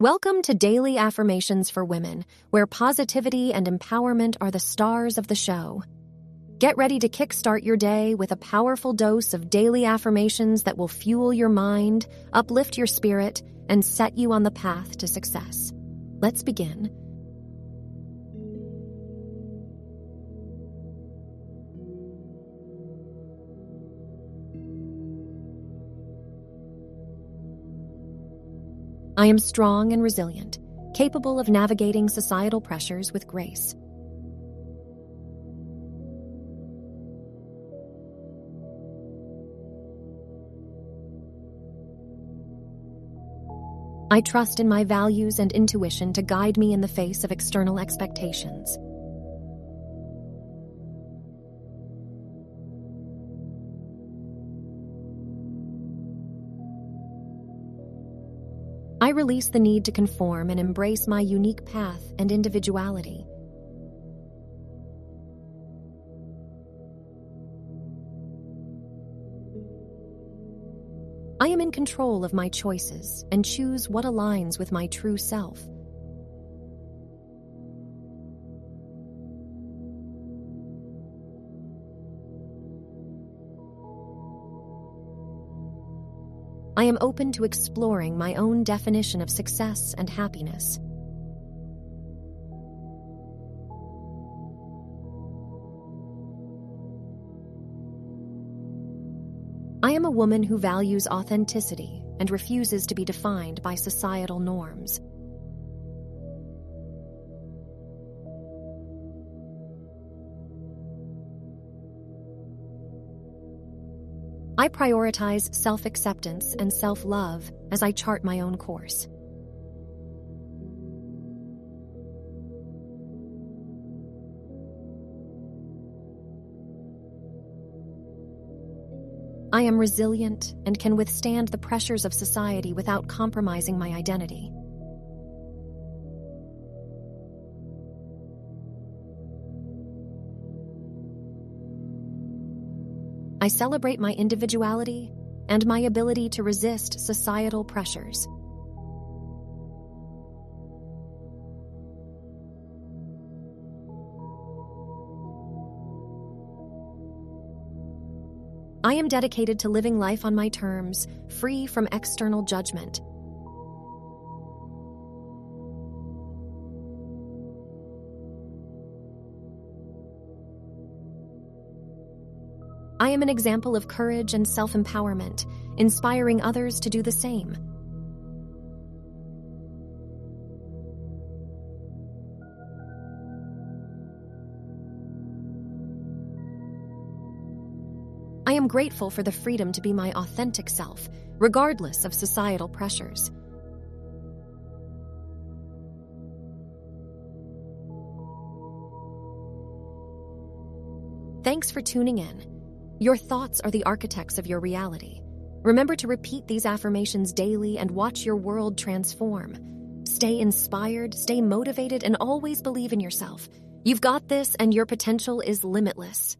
Welcome to Daily Affirmations for Women, where positivity and empowerment are the stars of the show. Get ready to kickstart your day with a powerful dose of daily affirmations that will fuel your mind, uplift your spirit, and set you on the path to success. Let's begin. I am strong and resilient, capable of navigating societal pressures with grace. I trust in my values and intuition to guide me in the face of external expectations. I release the need to conform and embrace my unique path and individuality. I am in control of my choices and choose what aligns with my true self. I am open to exploring my own definition of success and happiness. I am a woman who values authenticity and refuses to be defined by societal norms. I prioritize self acceptance and self love as I chart my own course. I am resilient and can withstand the pressures of society without compromising my identity. I celebrate my individuality and my ability to resist societal pressures. I am dedicated to living life on my terms, free from external judgment. I am an example of courage and self empowerment, inspiring others to do the same. I am grateful for the freedom to be my authentic self, regardless of societal pressures. Thanks for tuning in. Your thoughts are the architects of your reality. Remember to repeat these affirmations daily and watch your world transform. Stay inspired, stay motivated, and always believe in yourself. You've got this, and your potential is limitless.